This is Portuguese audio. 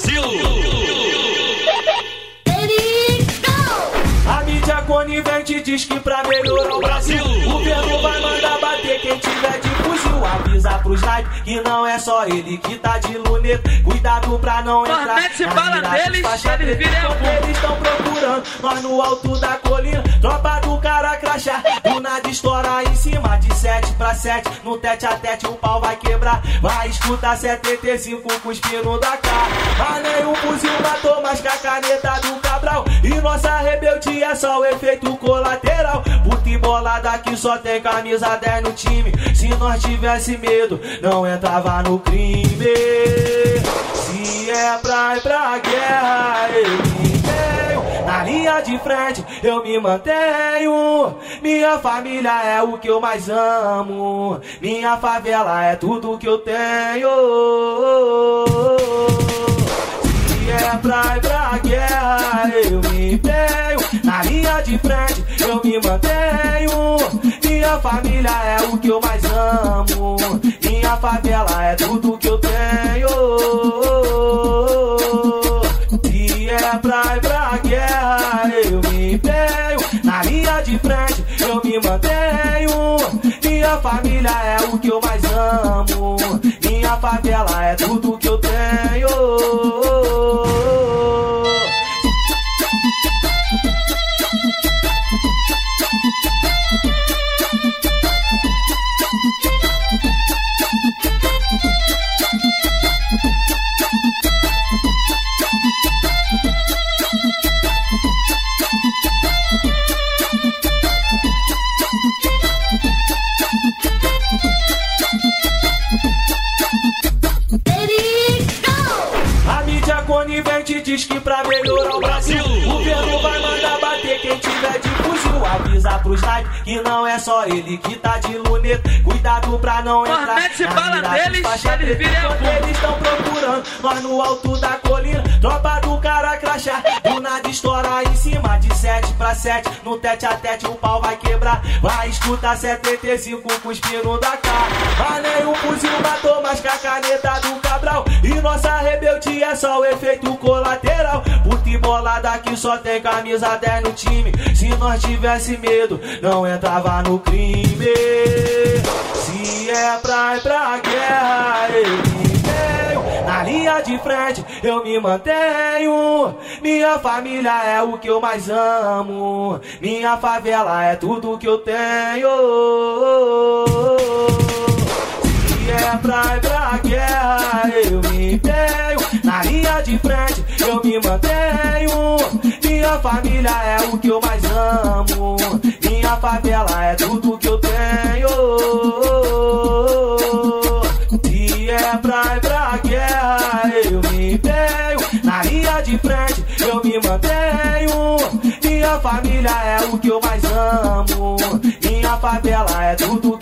Brasil! A mídia conivente diz que pra melhorar o Brasil, o governo vai mandar bater quem tiver de fuzil. Avisa pros hype que não é só ele que tá de luneta. Cuidado pra não Mas entrar. mete na bala mira de neles, faixa eles viram estão procurando nós no alto da colina. Tropa do cara crachá, do nada estoura de 7 pra 7. No tete a tete o pau vai quebrar. Vai escutar 75 cuspindo da cara. Mas nem o fuzil matou mais que a caneta do Cabral. E nossa rebeldia é só o efeito colateral. Puta embolada que só tem camisa 10 no time. Se nós tivesse medo, não entrava no crime. Se é pra ir pra guerra, eu. Na linha de frente eu me mantenho. Minha família é o que eu mais amo. Minha favela é tudo que eu tenho. Se é pra ir pra guerra, eu me empenho. Na linha de frente, eu me mantenho. Minha família é o que eu mais amo. Minha favela é tudo que eu tenho. Família é o que eu mais diz que pra melhorar o Brasil, fuzil. Avisa pros hype que não é só ele que tá de luneta. Cuidado pra não Mas entrar. mete na bala mira de neles, faixa eles viram. Eles estão procurando nós no alto da colina. Tropa do cara crachá, do nada estoura em cima de 7 pra 7. No tete a tete o pau vai quebrar. Vai escutar 75 cuspindo da cara. Mas nem o fuzil matou mais que a caneta do Cabral. E nossa rebeldia é só o efeito colateral. Puta embolada que só tem camisa 10 no time. Se nós tivesse medo, não entrava no crime. Se é pra ir pra guerra, me empenho. Na linha de frente eu me mantenho. Minha família é o que eu mais amo. Minha favela é tudo que eu tenho. É pra ir pra guerra, eu me empenho. Na linha de frente, eu me mantenho. Minha família é o que eu mais amo. Minha favela é tudo que eu tenho. Se é pra ir pra guerra, eu me empenho. Na linha de frente, eu me mantenho. Minha família é o que eu mais amo. Minha favela é tudo